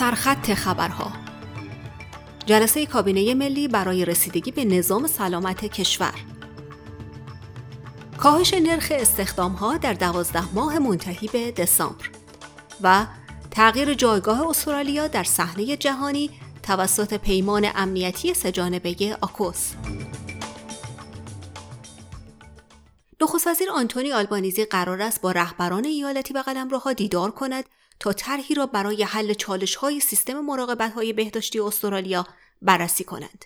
خط خبرها. جلسه کابینه ملی برای رسیدگی به نظام سلامت کشور. کاهش نرخ استخدام ها در دوازده ماه منتهی به دسامبر و تغییر جایگاه استرالیا در صحنه جهانی توسط پیمان امنیتی سهجانبه آکوس. نخست وزیر آنتونی آلبانیزی قرار است با رهبران ایالتی و قلمروها دیدار کند تا طرحی را برای حل چالش های سیستم مراقبت های بهداشتی استرالیا بررسی کنند.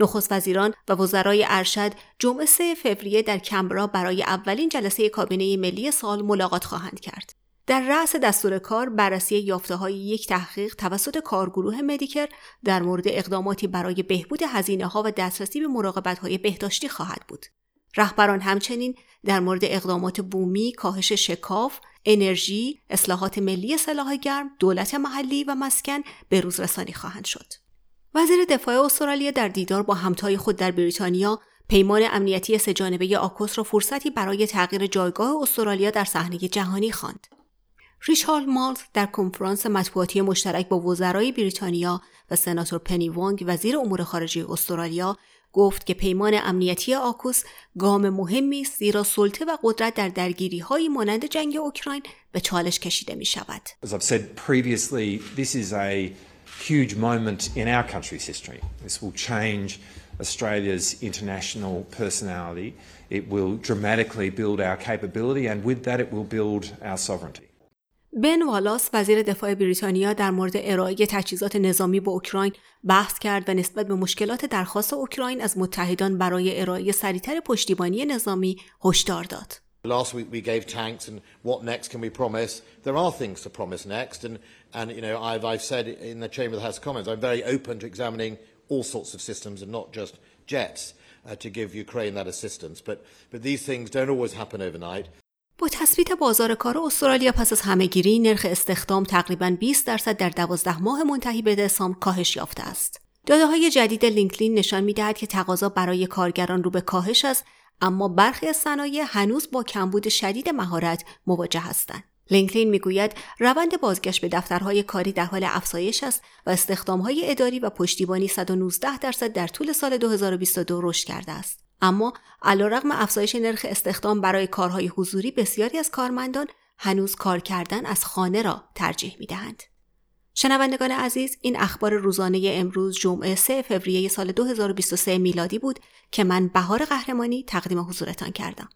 نخست وزیران و وزرای ارشد جمعه 3 فوریه در کمبرا برای اولین جلسه کابینه ملی سال ملاقات خواهند کرد. در رأس دستور کار بررسی یافته های یک تحقیق توسط کارگروه مدیکر در مورد اقداماتی برای بهبود هزینه ها و دسترسی به مراقبت های بهداشتی خواهد بود. رهبران همچنین در مورد اقدامات بومی، کاهش شکاف، انرژی، اصلاحات ملی سلاح گرم، دولت محلی و مسکن به روز رسانی خواهند شد. وزیر دفاع استرالیا در دیدار با همتای خود در بریتانیا پیمان امنیتی سهجانبه آکوس را فرصتی برای تغییر جایگاه استرالیا در صحنه جهانی خواند. ریچارد مالز در کنفرانس مطبوعاتی مشترک با وزرای بریتانیا و سناتور پنی وانگ وزیر امور خارجه استرالیا گفت که پیمان امنیتی آکوس گام مهمی است زیرا سلطه و قدرت در درگیری های مانند جنگ اوکراین به چالش کشیده می شود. Huge moment in our country's history. This will change Australia's international personality. It will dramatically build our capability and with that it will build our sovereignty. بن والاس وزیر دفاع بریتانیا در مورد ارائه تجهیزات نظامی به اوکراین بحث کرد و نسبت به مشکلات درخواست اوکراین از متحدان برای ارائه سریعتر پشتیبانی نظامی هشدار داد. Last week we gave tanks and what next can we promise? There are things to promise next and, and you know, I've, I've said in the Chamber of the House of Commons, I'm very open to examining all sorts of systems and not just jets uh, to give Ukraine that assistance. But, but these things don't always happen overnight. با تثبیت بازار کار استرالیا پس از همهگیری نرخ استخدام تقریبا 20 درصد در 12 ماه منتهی به دسامبر کاهش یافته است. داده های جدید لینکلین نشان می‌دهد که تقاضا برای کارگران رو به کاهش است اما برخی از صنایع هنوز با کمبود شدید مهارت مواجه هستند. لینکلین می‌گوید روند بازگشت به دفترهای کاری در حال افزایش است و استخدامهای اداری و پشتیبانی 119 درصد در طول سال 2022 رشد کرده است. اما علیرغم افزایش نرخ استخدام برای کارهای حضوری بسیاری از کارمندان هنوز کار کردن از خانه را ترجیح می دهند. شنوندگان عزیز این اخبار روزانه امروز جمعه 3 فوریه سال 2023 میلادی بود که من بهار قهرمانی تقدیم حضورتان کردم.